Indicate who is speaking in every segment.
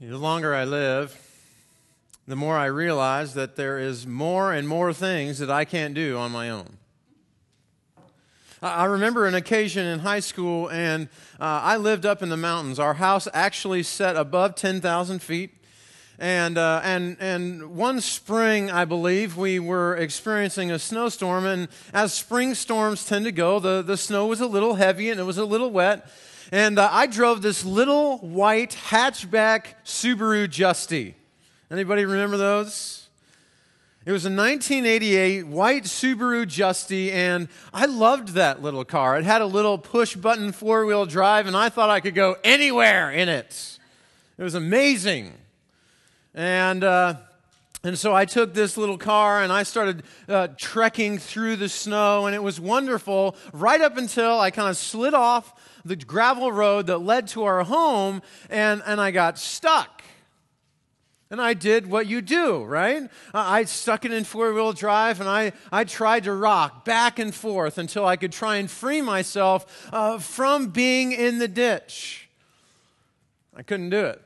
Speaker 1: The longer I live, the more I realize that there is more and more things that I can't do on my own. I remember an occasion in high school, and uh, I lived up in the mountains. Our house actually set above 10,000 feet. And, uh, and, and one spring, I believe, we were experiencing a snowstorm. And as spring storms tend to go, the, the snow was a little heavy and it was a little wet. And uh, I drove this little white hatchback Subaru Justy. Anybody remember those? It was a 1988 white Subaru Justy, and I loved that little car. It had a little push button four wheel drive, and I thought I could go anywhere in it. It was amazing. And, uh, and so I took this little car and I started uh, trekking through the snow, and it was wonderful right up until I kind of slid off the gravel road that led to our home, and, and I got stuck. And I did what you do, right? I stuck it in four wheel drive and I, I tried to rock back and forth until I could try and free myself uh, from being in the ditch. I couldn't do it.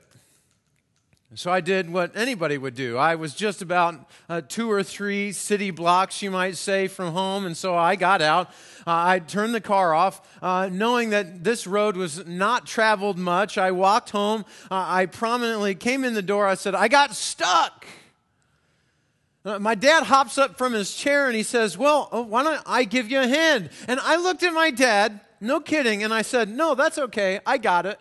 Speaker 1: So I did what anybody would do. I was just about uh, two or three city blocks, you might say, from home. And so I got out. Uh, I turned the car off, uh, knowing that this road was not traveled much. I walked home. Uh, I prominently came in the door. I said, I got stuck. Uh, my dad hops up from his chair and he says, Well, oh, why don't I give you a hand? And I looked at my dad, no kidding, and I said, No, that's okay. I got it.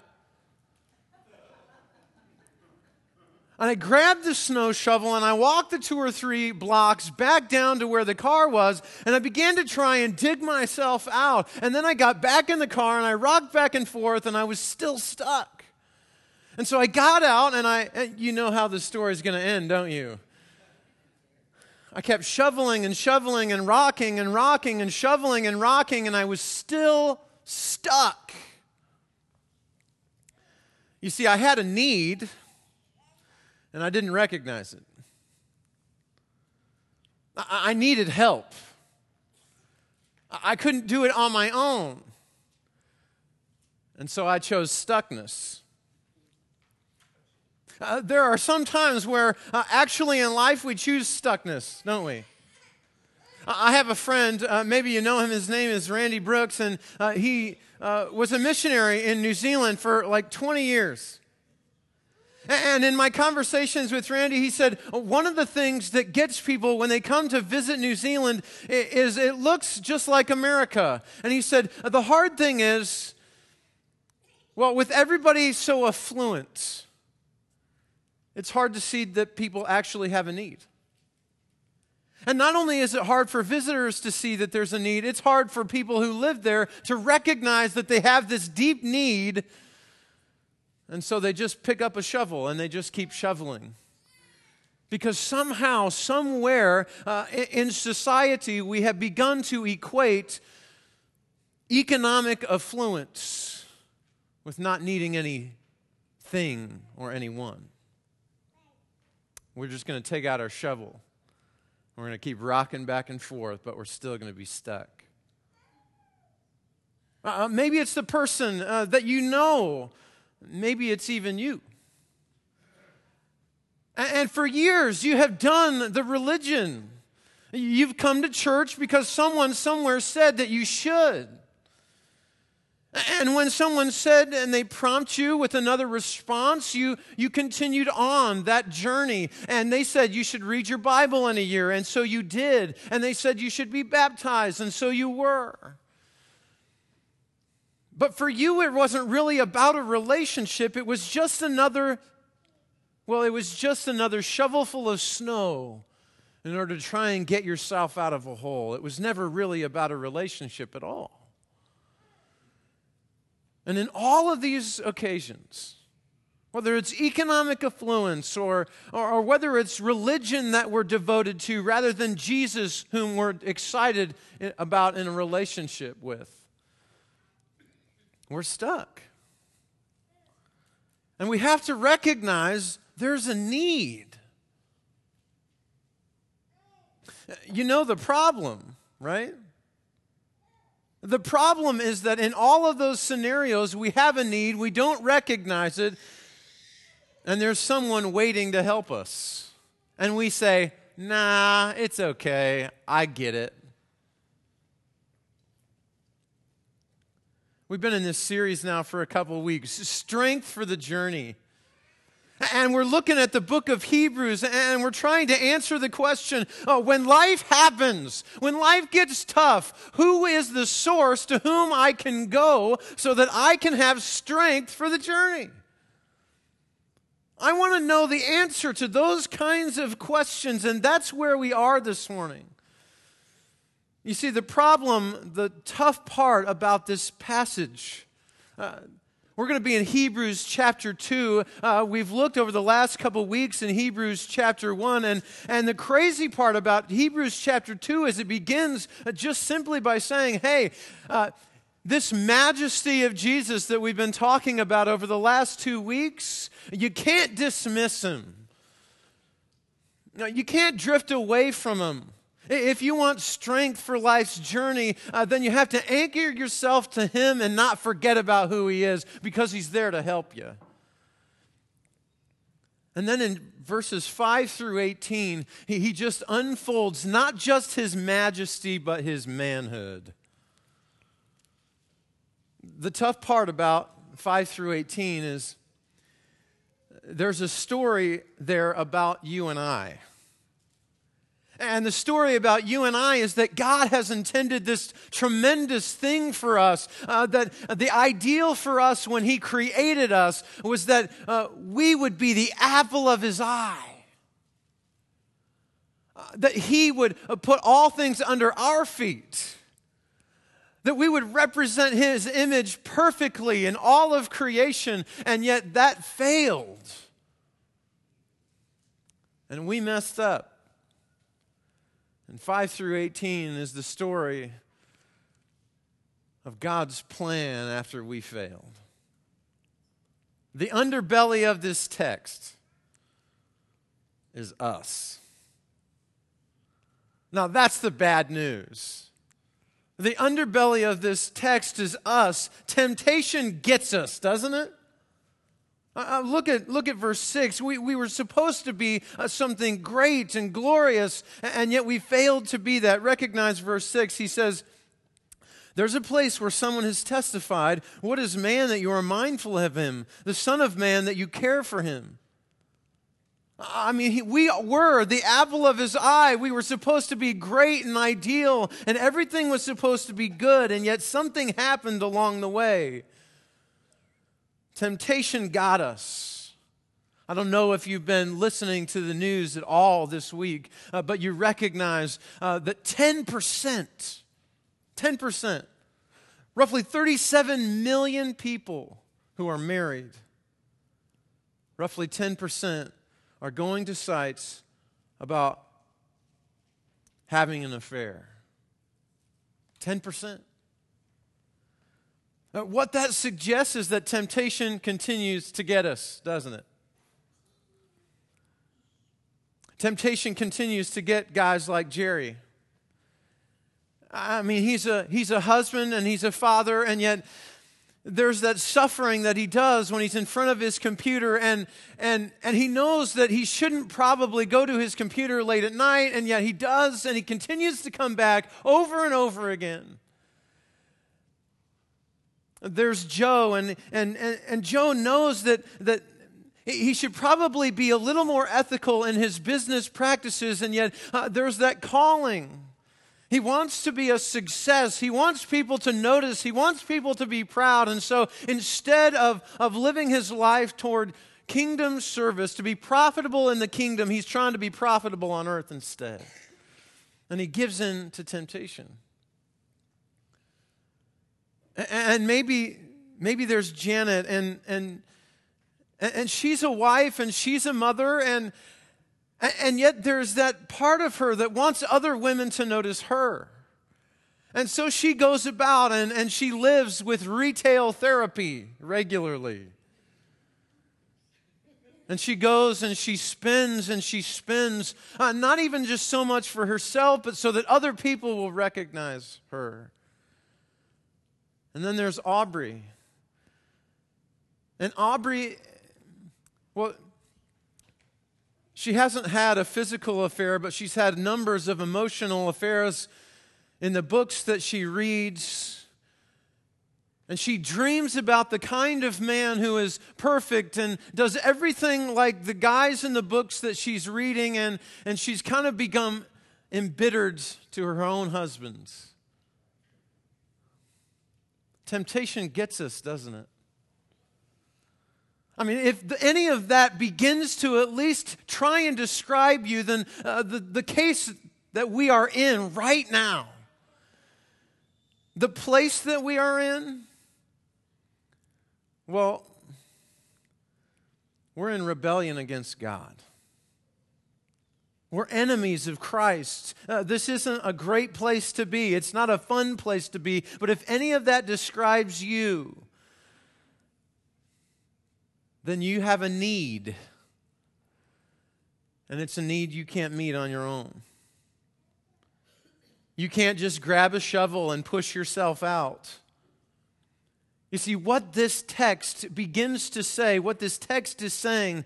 Speaker 1: And I grabbed the snow shovel and I walked the two or three blocks back down to where the car was and I began to try and dig myself out. And then I got back in the car and I rocked back and forth and I was still stuck. And so I got out and I, you know how the story is going to end, don't you? I kept shoveling and shoveling and rocking and rocking and shoveling and rocking and I was still stuck. You see, I had a need and I didn't recognize it. I, needed help. I couldn't do it on my own. And so I chose stuckness. Uh, there are some times where uh, actually in life we choose stuckness, don't we? I have a friend, uh, maybe you know him, his name is Randy Brooks, and uh, he uh, was a missionary in New Zealand for like 20 years. And in my conversations with Randy, he said one of the things that gets people when they come to visit New Zealand is it looks just like America. And he said the hard thing is, well, with everybody so affluent, it's hard to see that people actually have a need. And not only is it hard for visitors to see that there's a need, it's hard for people who live there to recognize that they have this deep need and so they just pick up a shovel and they just keep shoveling. Because somehow, somewhere uh, in society, we have begun to equate economic affluence with not needing anything or anyone. We're just going to take out our shovel. We're going to keep rocking back and forth, but we're still going to be stuck. Uh, maybe it's the person uh, that you know Maybe it's even you. And for years, you have done the religion. You've come to church because someone somewhere said that you should. And when someone said and they prompt you with another response, you, you continued on that journey. And they said you should read your Bible in a year, and so you did. And they said you should be baptized, and so you were. But for you, it wasn't really about a relationship. It was just another, well, it was just another shovelful of snow in order to try and get yourself out of a hole. It was never really about a relationship at all. And in all of these occasions, whether it's economic affluence or, or, or, whether it's religion that we're devoted to rather than Jesus, whom we're excited about in a relationship with, we're stuck. And we have to recognize there's a need. You know the problem, right? The problem is that in all of those scenarios, we have a need, we don't recognize it, and there's someone waiting to help us. And we say, nah, it's okay. I get it. We've been in this series now for a couple weeks Strength for the Journey. And we're looking at the book of Hebrews and we're trying to answer the question oh, when life happens, when life gets tough, who is the source to whom I can go so that I can have strength for the journey? I want to know the answer to those kinds of questions, and that's where we are this morning. You see, the problem, the tough part about this passage, uh, we're going to be in Hebrews chapter 2. Uh, we've looked over the last couple weeks in Hebrews chapter 1. And, and the crazy part about Hebrews chapter 2 is it begins just simply by saying, hey, uh, this majesty of Jesus that we've been talking about over the last two weeks, you can't dismiss him. You can't drift away from him. If you want strength for life's journey, uh, then you have to anchor yourself to Him and not forget about who He is because He's there to help you. And then in verses 5 through 18, he, he just unfolds not just His majesty, but His manhood. The tough part about 5 through 18 is there's a story there about you and I. And the story about you and I is that God has intended this tremendous thing for us. Uh, that the ideal for us when He created us was that uh, we would be the apple of His eye. Uh, that He would uh, put all things under our feet. That we would represent His image perfectly in all of creation, and yet that failed. And we messed up. And 5 through 18 is the story of God's plan after we failed. The underbelly of this text is us. Now, that's the bad news. The underbelly of this text is us. Temptation gets us, doesn't it? Uh, uh, look, at, look at verse 6. We, we were supposed to be uh, something great and glorious, and yet we failed to be that. Recognize verse 6. He says, There's a place where someone has testified, What is man that you are mindful of him? The Son of Man that you care for him. I mean, he, we were the apple of his eye. We were supposed to be great and ideal, and everything was supposed to be good, and yet something happened along the way. Temptation got us. I don't know if you've been listening to the news at all this week, uh, but you recognize uh, that 10%, 10%, roughly 37 million people who are married, roughly 10% are going to sites about having an affair. 10%. Uh, what that suggests is that temptation continues to get us, doesn't it? Temptation continues to get guys like Jerry. I mean, he's a, he's a husband and he's a father, and yet there's that suffering that he does when he's in front of his computer and, and, and he knows that he shouldn't probably go to his computer late at night, and yet he does, and he continues to come back over and over again. There's Joe, and, and, and, and Joe knows that, that he should probably be a little more ethical in his business practices, and yet uh, there's that calling. He wants to be a success. He wants people to notice. He wants people to be proud. And so instead of, of living his life toward kingdom service, to be profitable in the kingdom, he's trying to be profitable on earth instead. And he gives in to temptation. And maybe, maybe there's Janet, and, and, and she's a wife and she's a mother, and, and yet there's that part of her that wants other women to notice her. And so she goes about and, and she lives with retail therapy regularly. And she goes and she spins and she spins, uh, not even just so much for herself, but so that other people will recognize her. And then there's Aubrey. And Aubrey, well, She hasn't had a physical affair, but she's had numbers of emotional affairs in the books that she reads. And she dreams about the kind of man who is perfect and does everything like the guys in the books that she's reading, and, and she's kind of become embittered to her own husband. Temptation gets us, doesn't it? I mean, if any of that begins to at least try and describe you, then uh, the, the case that we are in right now, the place that we are in, well, we're in rebellion against God. We're enemies of Christ. Uh, this isn't a great place to be. It's not a fun place to be. But if any of that describes you, then you have a need. And it's a need you can't meet on your own. You can't just grab a shovel and push yourself out. You see, what this text begins to say, what this text is saying,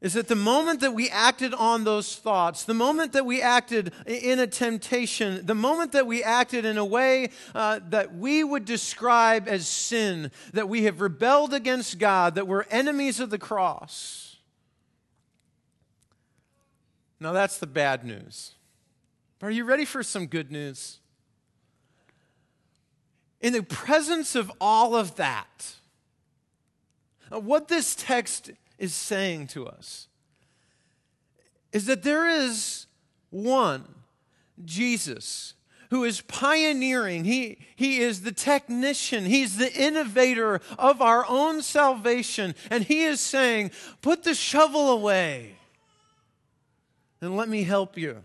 Speaker 1: is that the moment that we acted on those thoughts, the moment that we acted in a temptation, the moment that we acted in a way uh, that we would describe as sin, that we have rebelled against God, that we're enemies of the cross. Now, that's the bad news. Are you ready for some good news? In the presence of all of that, uh, what this text is saying to us is that there is one, Jesus, who is pioneering. He, he is the technician, he's the innovator of our own salvation. And he is saying, Put the shovel away and let me help you.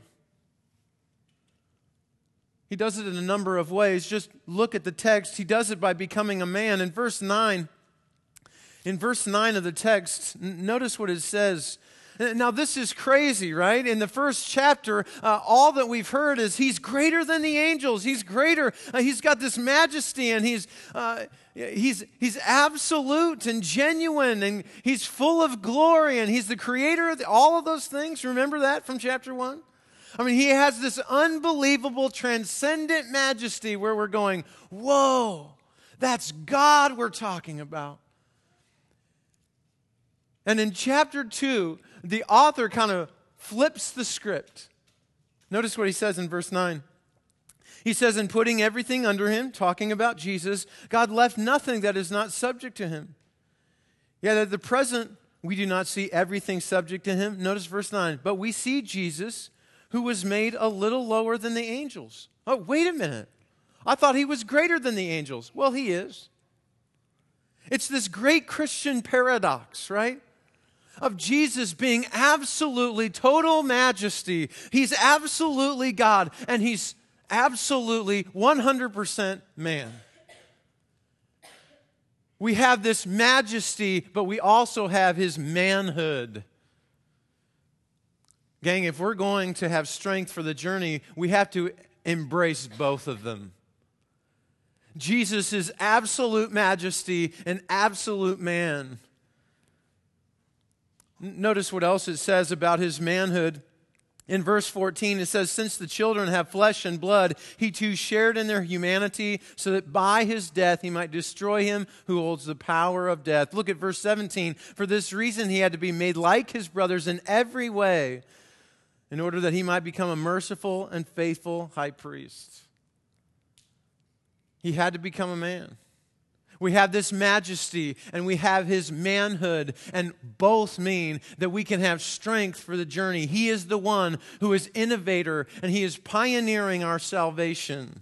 Speaker 1: He does it in a number of ways. Just look at the text. He does it by becoming a man. In verse 9, in verse 9 of the text, notice what it says. Now, this is crazy, right? In the first chapter, uh, all that we've heard is he's greater than the angels. He's greater. Uh, he's got this majesty and he's, uh, he's, he's absolute and genuine and he's full of glory and he's the creator of the, all of those things. Remember that from chapter 1? I mean, he has this unbelievable, transcendent majesty where we're going, whoa, that's God we're talking about. And in chapter 2, the author kind of flips the script. Notice what he says in verse 9. He says, In putting everything under him, talking about Jesus, God left nothing that is not subject to him. Yet at the present, we do not see everything subject to him. Notice verse 9. But we see Jesus, who was made a little lower than the angels. Oh, wait a minute. I thought he was greater than the angels. Well, he is. It's this great Christian paradox, right? Of Jesus being absolutely total majesty. He's absolutely God, and he's absolutely 100% man. We have this majesty, but we also have his manhood. Gang, if we're going to have strength for the journey, we have to embrace both of them. Jesus is absolute majesty and absolute man. Notice what else it says about his manhood. In verse 14, it says, Since the children have flesh and blood, he too shared in their humanity, so that by his death he might destroy him who holds the power of death. Look at verse 17. For this reason he had to be made like his brothers in every way, in order that he might become a merciful and faithful high priest. He had to become a man. We have this majesty and we have his manhood, and both mean that we can have strength for the journey. He is the one who is innovator and he is pioneering our salvation.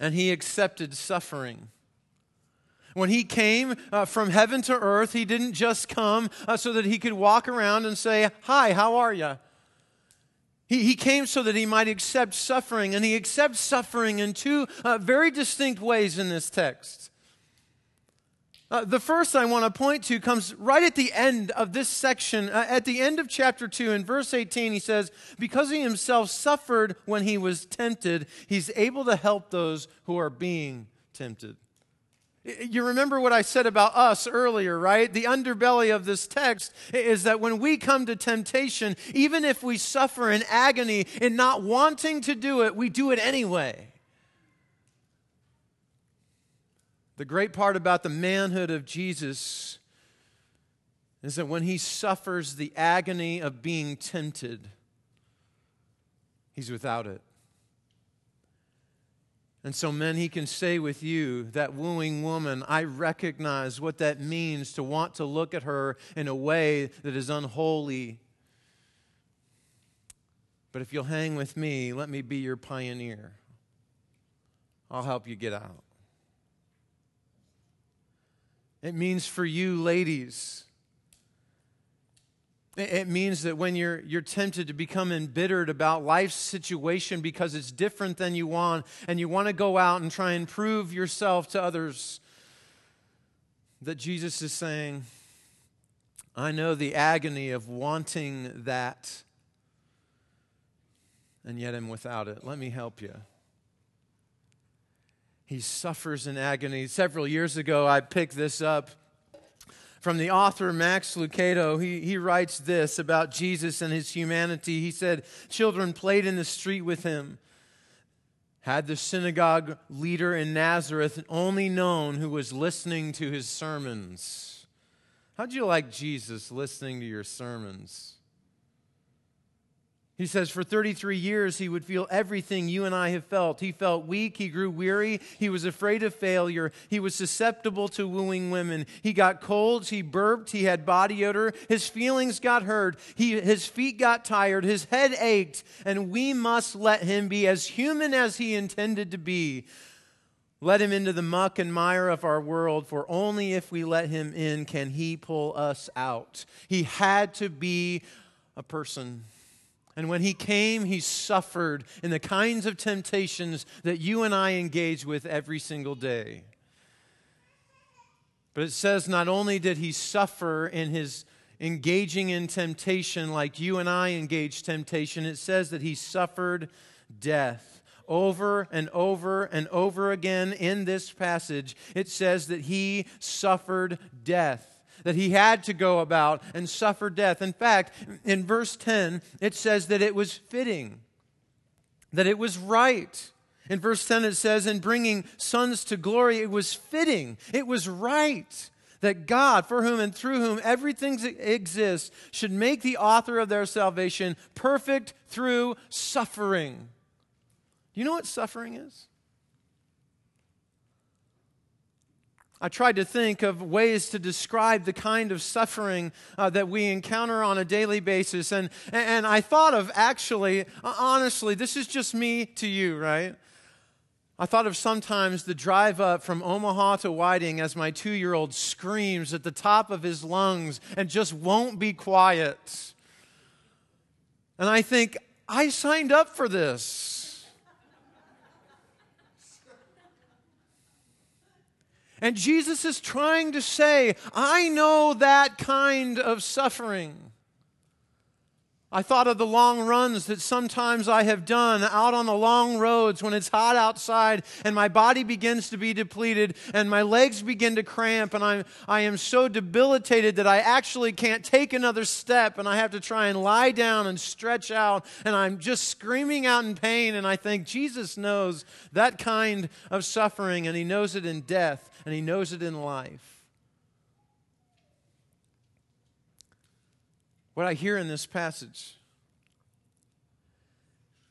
Speaker 1: And he accepted suffering. When he came uh, from heaven to earth, he didn't just come uh, so that he could walk around and say, Hi, how are you? He, he came so that he might accept suffering, and he accepts suffering in two uh, very distinct ways in this text. Uh, the first I want to point to comes right at the end of this section. Uh, at the end of chapter 2, in verse 18, he says, Because he himself suffered when he was tempted, he's able to help those who are being tempted. You remember what I said about us earlier, right? The underbelly of this text is that when we come to temptation, even if we suffer in agony in not wanting to do it, we do it anyway. The great part about the manhood of Jesus is that when he suffers the agony of being tempted, he's without it. And so, men, he can say with you, that wooing woman, I recognize what that means to want to look at her in a way that is unholy. But if you'll hang with me, let me be your pioneer. I'll help you get out. It means for you, ladies, it means that when you're, you're tempted to become embittered about life's situation because it's different than you want, and you want to go out and try and prove yourself to others, that Jesus is saying, I know the agony of wanting that, and yet I'm without it. Let me help you. He suffers in agony. Several years ago, I picked this up from the author Max Lucado, he, he writes this about Jesus and his humanity. He said, Children played in the street with him. Had the synagogue leader in Nazareth only known who was listening to his sermons. How'd you like Jesus listening to your sermons? He says, for 33 years, he would feel everything you and I have felt. He felt weak. He grew weary. He was afraid of failure. He was susceptible to wooing women. He got colds. He burped. He had body odor. His feelings got hurt. He, his feet got tired. His head ached. And we must let him be as human as he intended to be. Let him into the muck and mire of our world, for only if we let him in can he pull us out. He had to be a person. And when he came, he suffered in the kinds of temptations that you and I engage with every single day. But it says not only did he suffer in his engaging in temptation like you and I engage temptation, it says that he suffered death. Over and over and over again in this passage, it says that he suffered death that he had to go about and suffer death. In fact, in verse 10, it says that it was fitting, that it was right. In verse 10, it says, In bringing sons to glory, it was fitting, it was right that God, for whom and through whom everything exists, should make the author of their salvation perfect through suffering. Do you know what suffering is? I tried to think of ways to describe the kind of suffering uh, that we encounter on a daily basis. And, and I thought of actually, uh, honestly, this is just me to you, right? I thought of sometimes the drive up from Omaha to Whiting as my two year old screams at the top of his lungs and just won't be quiet. And I think, I signed up for this. And Jesus is trying to say, I know that kind of suffering. I thought of the long runs that sometimes I have done out on the long roads when it's hot outside and my body begins to be depleted and my legs begin to cramp and I'm, I am so debilitated that I actually can't take another step and I have to try and lie down and stretch out and I'm just screaming out in pain. And I think Jesus knows that kind of suffering and he knows it in death and he knows it in life. What I hear in this passage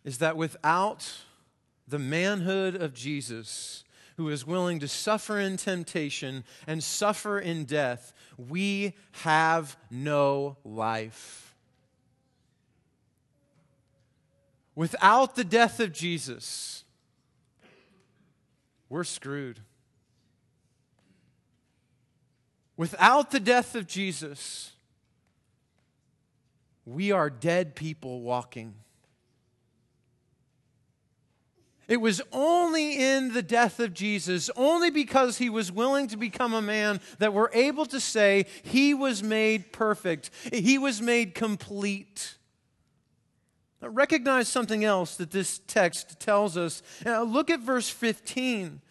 Speaker 1: is that without the manhood of Jesus, who is willing to suffer in temptation and suffer in death, we have no life. Without the death of Jesus, we're screwed. Without the death of Jesus, we are dead people walking. It was only in the death of Jesus, only because he was willing to become a man, that we're able to say he was made perfect, he was made complete. Now, recognize something else that this text tells us. Now, look at verse 15.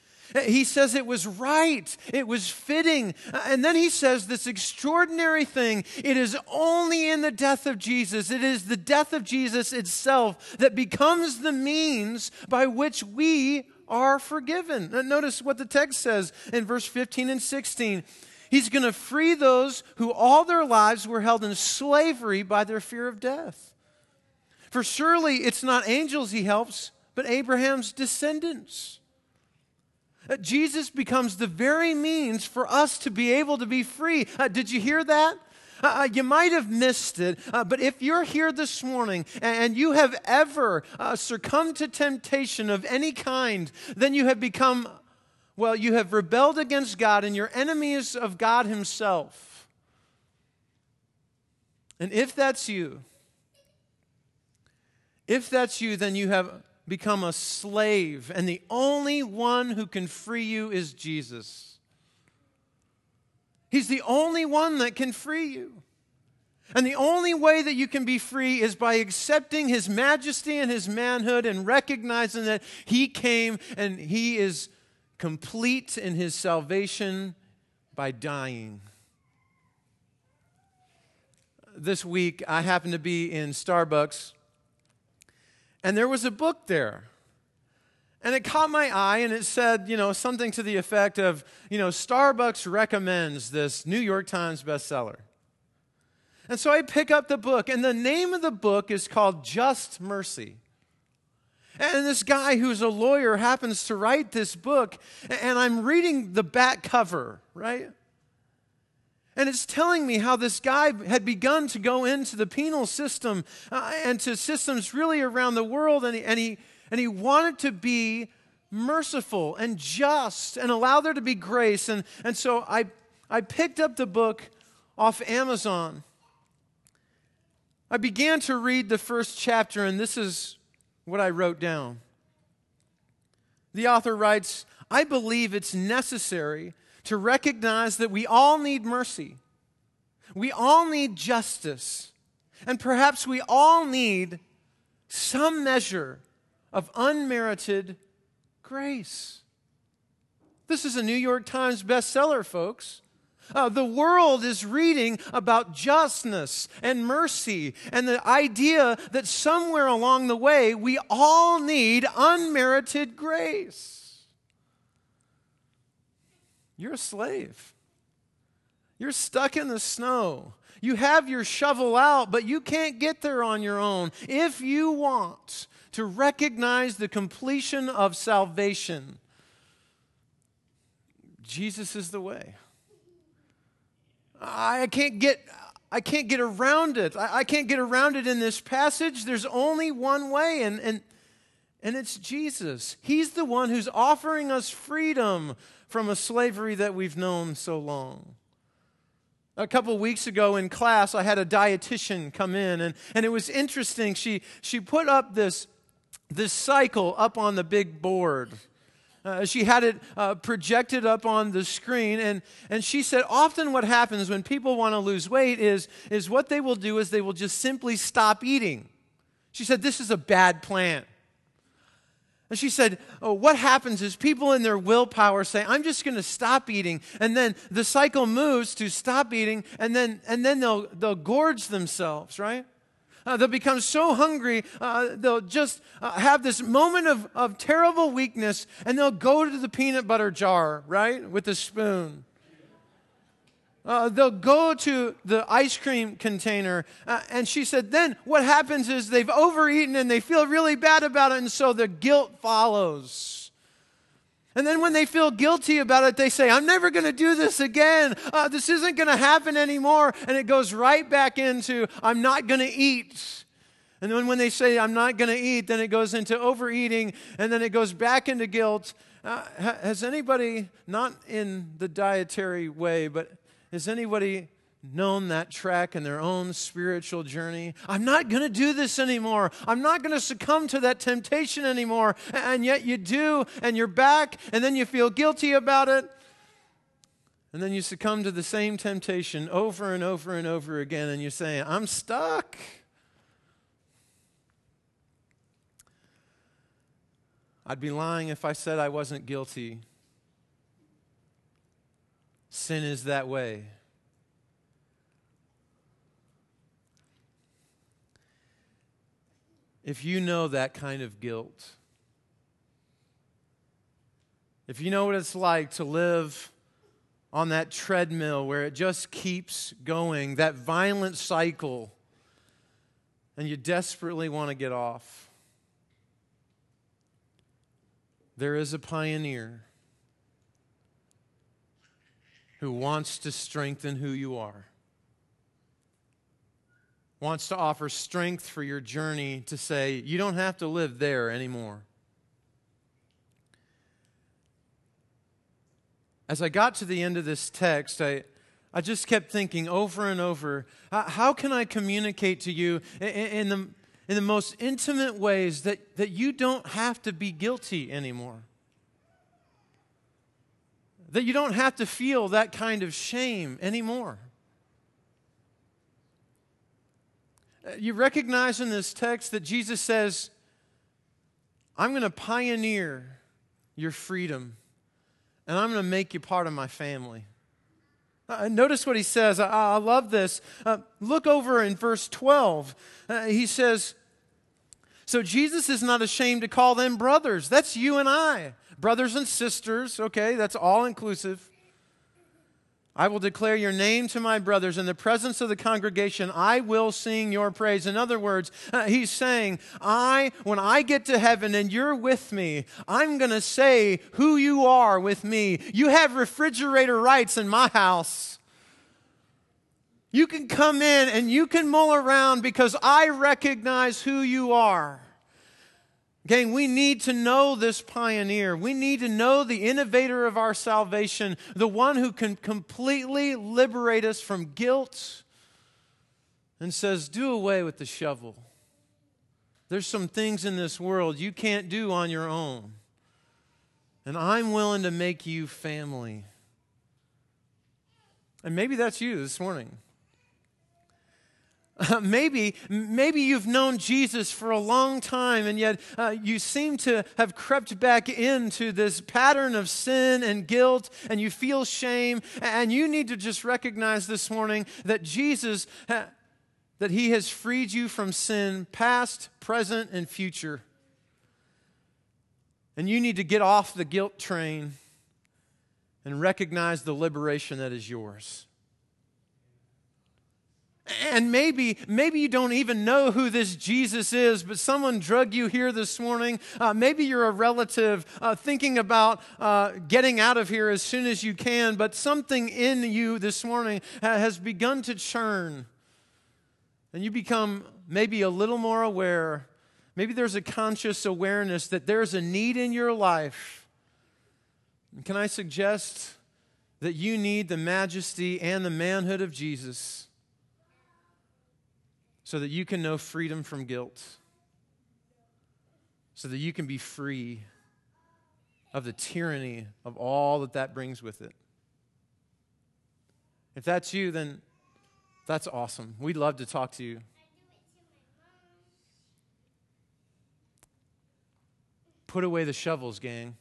Speaker 1: He says it was right, it was fitting. And then he says this extraordinary thing it is only in the death of Jesus, it is the death of Jesus itself that becomes the means by which we are forgiven. Notice what the text says in verse 15 and 16. He's going to free those who all their lives were held in slavery by their fear of death. For surely it's not angels he helps, but Abraham's descendants. Jesus becomes the very means for us to be able to be free. Uh, did you hear that? Uh, uh you might have missed it, uh, but if you're here this morning and you have ever uh, succumbed to temptation of any kind, then you have become, well, you have rebelled against God and your enemy is of God Himself. And if that's you, if that's you, then you have become a slave, and the only one who can free you is Jesus. He's the only one that can free you. And the only way that you can be free is by accepting his majesty and his manhood and recognizing that he came and he is complete in his salvation by dying. This week, I happened to be in Starbucks and there was a book there. And it caught my eye and it said, you know, something to the effect of, you know, Starbucks recommends this New York Times bestseller. And so I pick up the book, and the name of the book is called Just Mercy. And this guy who's a lawyer happens to write this book, and I'm reading the back cover, right? And it's telling me how this guy had begun to go into the penal system uh, and to systems really around the world, and he, and, he, and he wanted to be merciful and just and allow there to be grace. And, and so I, I picked up the book off Amazon. I began to read the first chapter, and this is what I wrote down. The author writes I believe it's necessary to recognize that we all need mercy. We all need justice. And perhaps we all need some measure of unmerited grace. This is a New York Times bestseller, folks. Uh, the world is reading about justness and mercy and the idea that somewhere along the way we all need unmerited grace. You're a slave. You're stuck in the snow. You have your shovel out, but you can't get there on your own. If you want to recognize the completion of salvation, Jesus is the way. I can't get I can't get around it. I, can't get around it in this passage. There's only one way, and, and, and it's Jesus. He's the one who's offering us freedom from a slavery that we've known so long. A couple weeks ago in class, I had a dietitian come in, and, and it was interesting. She, she put up this, this cycle up on the big board. Uh, she had it uh, projected up on the screen, and, and she said, Often what happens when people want to lose weight is, is what they will do is they will just simply stop eating. She said, This is a bad plan. And she said, oh, What happens is people in their willpower say, I'm just going to stop eating. And then the cycle moves to stop eating, and then, and then they'll, they'll gorge themselves, right? Uh, they'll become so hungry, uh, they'll just uh, have this moment of, of terrible weakness, and they'll go to the peanut butter jar, right, with a spoon. Uh, they'll go to the ice cream container. Uh, and she said, then what happens is they've overeaten and they feel really bad about it, and so the guilt follows. And then when they feel guilty about it, they say, I'm never going to do this again. Uh, this isn't going to happen anymore. And it goes right back into, I'm not going to eat. And then when they say, I'm not going to eat, then it goes into overeating, and then it goes back into guilt. Uh, has anybody, not in the dietary way, but has anybody known that track in their own spiritual journey? I'm not going to do this anymore. I'm not going to succumb to that temptation anymore. And yet you do, and you're back, and then you feel guilty about it. And then you succumb to the same temptation over and over and over again, and you're saying, I'm stuck. I'd be lying if I said I wasn't guilty Sin is that way. If you know that kind of guilt, if you know what it's like to live on that treadmill where it just keeps going, that violent cycle, and you desperately want to get off, there is a pioneer who wants to strengthen who you are, wants to offer strength for your journey to say, you don't have to live there anymore. As I got to the end of this text, I, I just kept thinking over and over how can I communicate to you in, the, in the most intimate ways that, that you don't have to be guilty anymore? That you don't have to feel that kind of shame anymore. Uh, you recognize in this text that Jesus says, I'm going to pioneer your freedom and I'm going to make you part of my family. Uh, notice what he says. I, I love this. Uh, look over in verse 12. Uh, he says, So Jesus is not ashamed to call them brothers. That's you and I brothers and sisters, okay, that's all inclusive. I will declare your name to my brothers in the presence of the congregation. I will sing your praise. In other words, uh, he's saying, I, when I get to heaven and you're with me, I'm going to say who you are with me. You have refrigerator rights in my house. You can come in and you can mull around because I recognize who you are. Gang, we need to know this pioneer. We need to know the innovator of our salvation, the one who can completely liberate us from guilt and says, Do away with the shovel. There's some things in this world you can't do on your own. And I'm willing to make you family. And maybe that's you this morning. maybe, maybe you've known Jesus for a long time, and yet uh, you seem to have crept back into this pattern of sin and guilt, and you feel shame. And you need to just recognize this morning that Jesus, ha- that He has freed you from sin, past, present, and future. And you need to get off the guilt train and recognize the liberation that is yours. And maybe, maybe you don't even know who this Jesus is, but someone drug you here this morning. Uh, maybe you're a relative uh, thinking about uh, getting out of here as soon as you can, but something in you this morning has begun to churn. And you become maybe a little more aware. Maybe there's a conscious awareness that there's a need in your life. And can I suggest that you need the majesty and the manhood of Jesus? So that you can know freedom from guilt, so that you can be free of the tyranny of all that that brings with it. If that's you, then that's awesome. We'd love to talk to you. Put away the shovels, gang.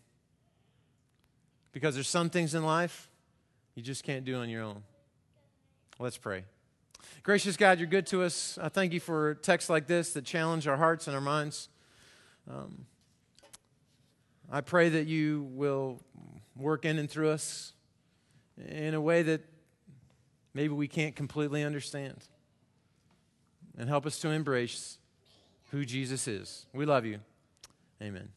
Speaker 1: Because there's some things in life you just can't do on your own. Let's pray. Gracious God, you're good to us. I thank you for texts like this that challenge our hearts and our minds. Um, I pray that you will work in and through us in a way that maybe we can't completely understand. And help us to embrace who Jesus is. We love you. Amen.